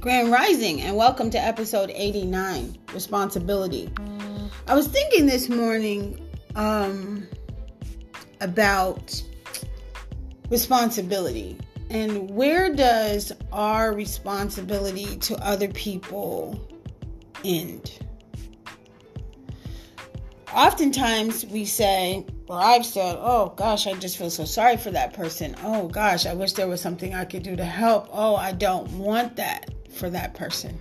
Grand Rising, and welcome to episode 89 Responsibility. I was thinking this morning um, about responsibility and where does our responsibility to other people end? Oftentimes we say, or I've said, oh gosh, I just feel so sorry for that person. Oh gosh, I wish there was something I could do to help. Oh, I don't want that for that person.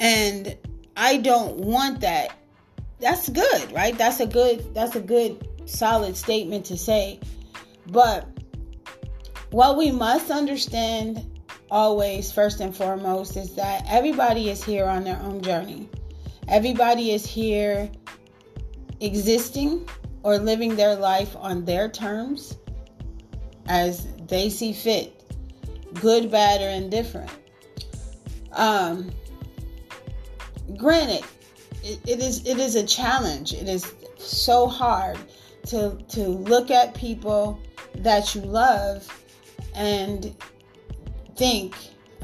And I don't want that. That's good, right? That's a good that's a good solid statement to say. But what we must understand always first and foremost is that everybody is here on their own journey. Everybody is here existing or living their life on their terms as they see fit, good, bad, or indifferent. Um, granted, it, it is it is a challenge. It is so hard to to look at people that you love and think,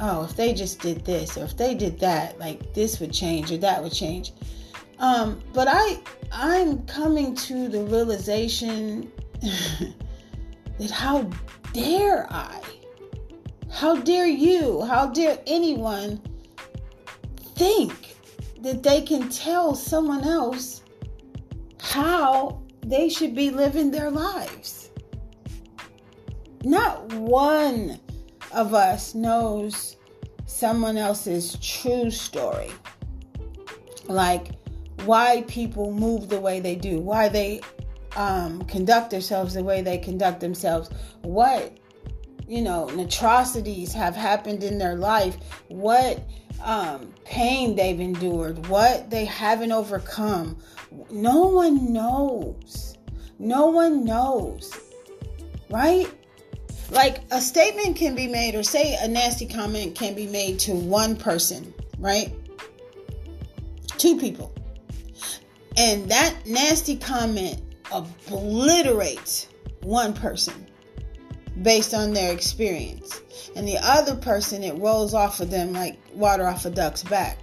oh, if they just did this or if they did that, like this would change or that would change. Um, but I I'm coming to the realization that how dare I how dare you, how dare anyone think that they can tell someone else how they should be living their lives? Not one of us knows someone else's true story. Like why people move the way they do, why they um, conduct themselves the way they conduct themselves, what you know, atrocities have happened in their life, what um, pain they've endured, what they haven't overcome. No one knows. No one knows. Right? Like a statement can be made, or say a nasty comment can be made to one person, right? Two people. And that nasty comment obliterates one person based on their experience. And the other person, it rolls off of them like water off a duck's back.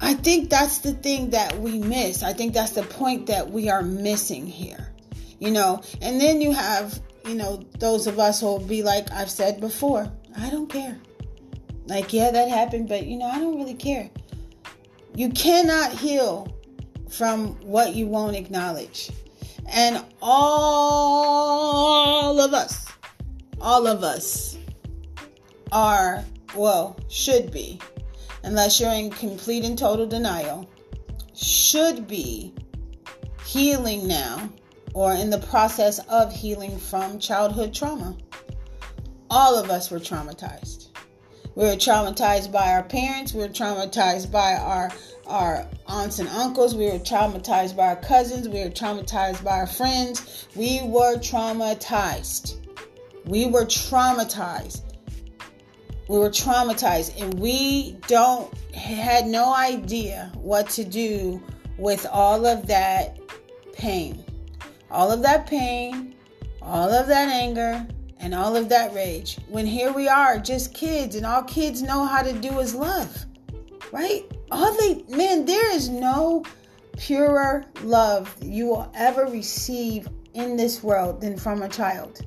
I think that's the thing that we miss. I think that's the point that we are missing here. You know, and then you have, you know, those of us who will be like I've said before, I don't care. Like, yeah, that happened, but you know, I don't really care. You cannot heal from what you won't acknowledge. And all of us, all of us are, well, should be, unless you're in complete and total denial, should be healing now or in the process of healing from childhood trauma. All of us were traumatized. We were traumatized by our parents, we were traumatized by our our aunts and uncles. We were traumatized by our cousins. We were traumatized by our friends. We were traumatized. We were traumatized. We were traumatized, and we don't had no idea what to do with all of that pain, all of that pain, all of that anger, and all of that rage. When here we are, just kids, and all kids know how to do is love, right? All they man there is no purer love you will ever receive in this world than from a child.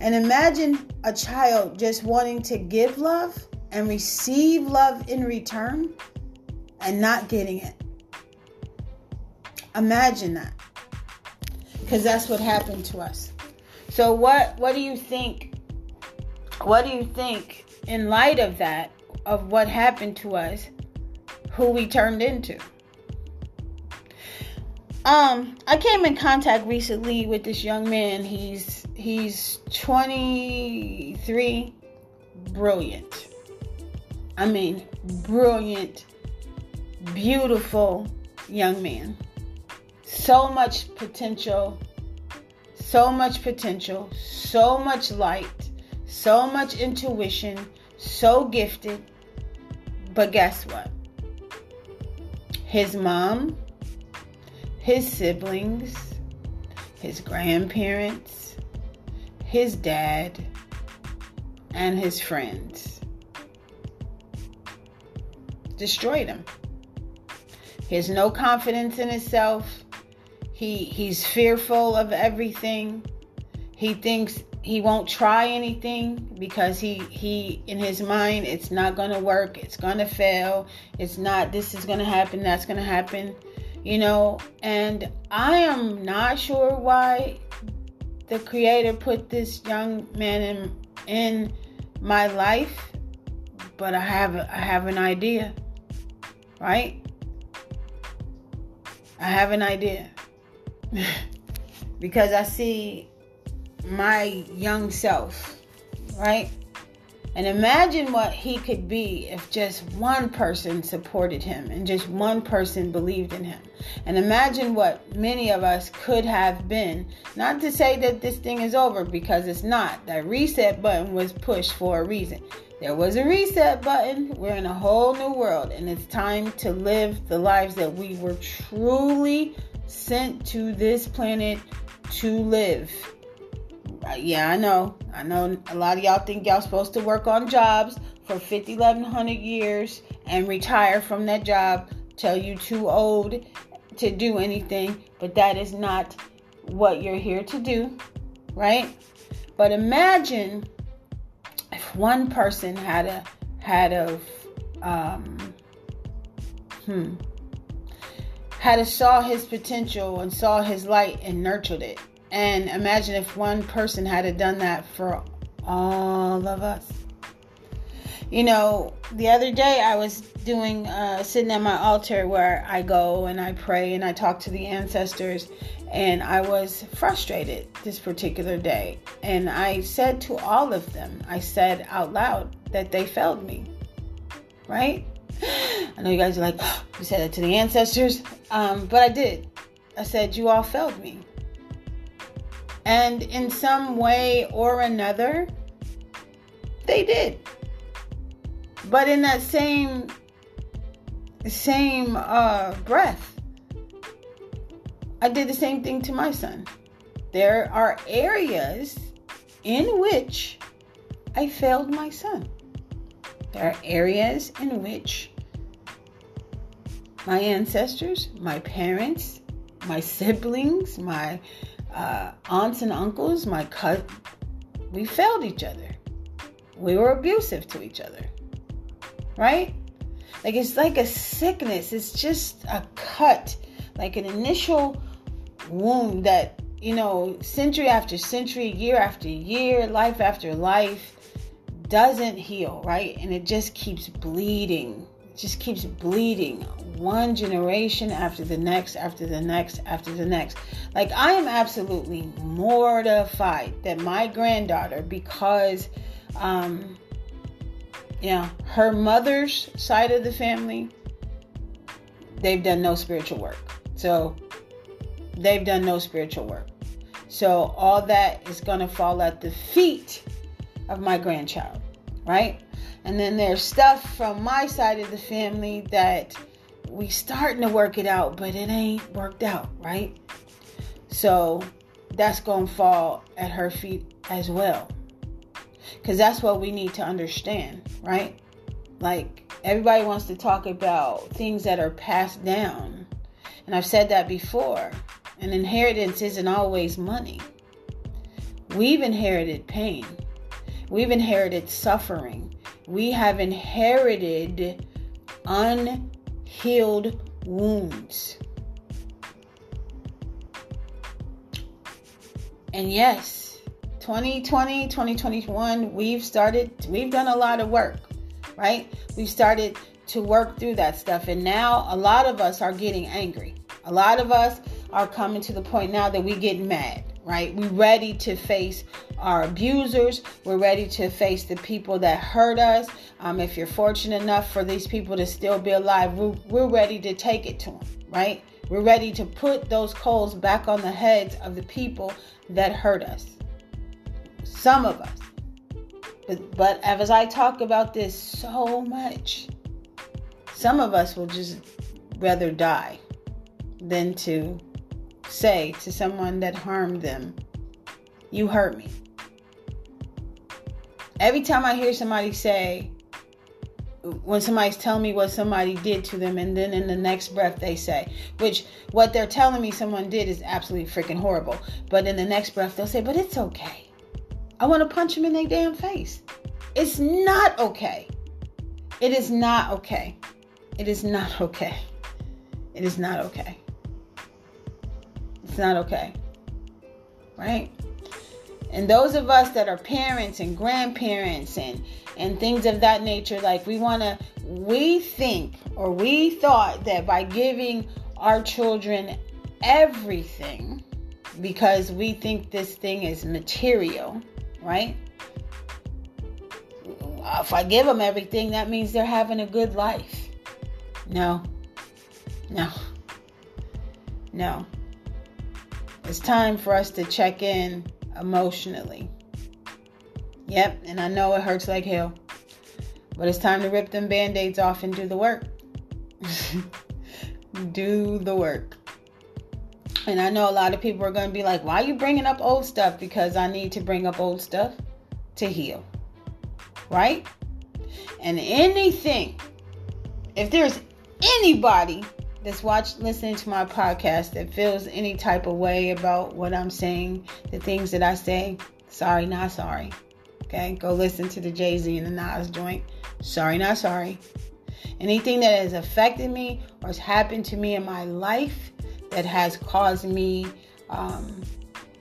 And imagine a child just wanting to give love and receive love in return and not getting it. Imagine that. Because that's what happened to us. So what what do you think what do you think in light of that of what happened to us who we turned into. Um, I came in contact recently with this young man. He's he's 23, brilliant. I mean, brilliant, beautiful young man. So much potential, so much potential, so much light, so much intuition, so gifted. But guess what? His mom, his siblings, his grandparents, his dad, and his friends. Destroyed him. He has no confidence in himself. He he's fearful of everything. He thinks he won't try anything because he he in his mind it's not going to work it's going to fail it's not this is going to happen that's going to happen you know? And i am not sure why the creator put this young man in in my life but i have i have an idea right? I have an idea. Because i see my young self, right? And imagine what he could be if just one person supported him and just one person believed in him. And imagine what many of us could have been. Not to say that this thing is over because it's not. That reset button was pushed for a reason. There was a reset button. We're in a whole new world, and it's time to live the lives that we were truly sent to this planet to live yeah, I know. I know a lot of y'all think y'all supposed to work on jobs for 50, 1100 years and retire from that job till you too old to do anything, but that is not what you're here to do, right? But imagine if one person had a had a um hmm had a saw his potential and saw his light and nurtured it and imagine if one person had done that for all of us. You know, the other day I was doing, uh, sitting at my altar where I go and I pray and I talk to the ancestors, and I was frustrated this particular day. And I said to all of them, I said out loud that they failed me. Right? I know you guys are like, oh, you said that to the ancestors, um, but I did. I said, You all failed me. And in some way or another, they did. But in that same same uh, breath, I did the same thing to my son. There are areas in which I failed my son. There are areas in which my ancestors, my parents, my siblings, my uh, aunts and uncles, my cousin, we failed each other. We were abusive to each other. Right? Like it's like a sickness. It's just a cut, like an initial wound that, you know, century after century, year after year, life after life doesn't heal, right? And it just keeps bleeding. Just keeps bleeding one generation after the next, after the next, after the next. Like, I am absolutely mortified that my granddaughter, because, um, yeah, her mother's side of the family, they've done no spiritual work. So, they've done no spiritual work. So, all that is going to fall at the feet of my grandchild, right? And then there's stuff from my side of the family that we starting to work it out, but it ain't worked out, right? So that's going to fall at her feet as well. Because that's what we need to understand, right? Like, everybody wants to talk about things that are passed down. And I've said that before. An inheritance isn't always money. We've inherited pain, we've inherited suffering, we have inherited unhealed wounds. And yes, 2020, 2021, we've started, we've done a lot of work, right? We've started to work through that stuff. And now a lot of us are getting angry. A lot of us are coming to the point now that we get mad right? We're ready to face our abusers. We're ready to face the people that hurt us. Um, if you're fortunate enough for these people to still be alive, we're, we're ready to take it to them, right? We're ready to put those coals back on the heads of the people that hurt us. Some of us. But, but as I talk about this so much, some of us will just rather die than to say to someone that harmed them, You hurt me. Every time I hear somebody say, when somebody's telling me what somebody did to them, and then in the next breath they say, which what they're telling me someone did is absolutely freaking horrible. But in the next breath they'll say, but it's okay. I want to punch them in their damn face. It's not okay. It is not okay. It is not okay. It is not okay. It's not okay. Right? And those of us that are parents and grandparents and and things of that nature like we want to we think or we thought that by giving our children everything because we think this thing is material, right? If I give them everything, that means they're having a good life. No. No. No. It's time for us to check in emotionally. Yep, and I know it hurts like hell. But it's time to rip them band aids off and do the work. do the work. And I know a lot of people are going to be like, why are you bringing up old stuff? Because I need to bring up old stuff to heal. Right? And anything, if there's anybody that's watched listening to my podcast that feels any type of way about what I'm saying, the things that I say, sorry, not sorry. Okay, go listen to the Jay Z and the Nas joint. Sorry, not sorry. Anything that has affected me or has happened to me in my life that has caused me um,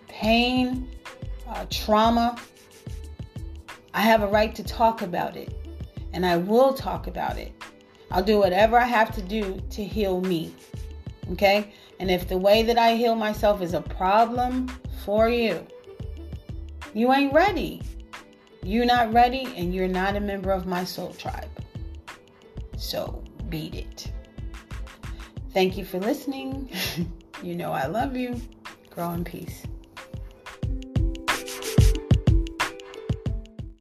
pain, uh, trauma, I have a right to talk about it. And I will talk about it. I'll do whatever I have to do to heal me. Okay? And if the way that I heal myself is a problem for you, you ain't ready. You're not ready and you're not a member of my soul tribe. So beat it. Thank you for listening. you know I love you. Grow in peace.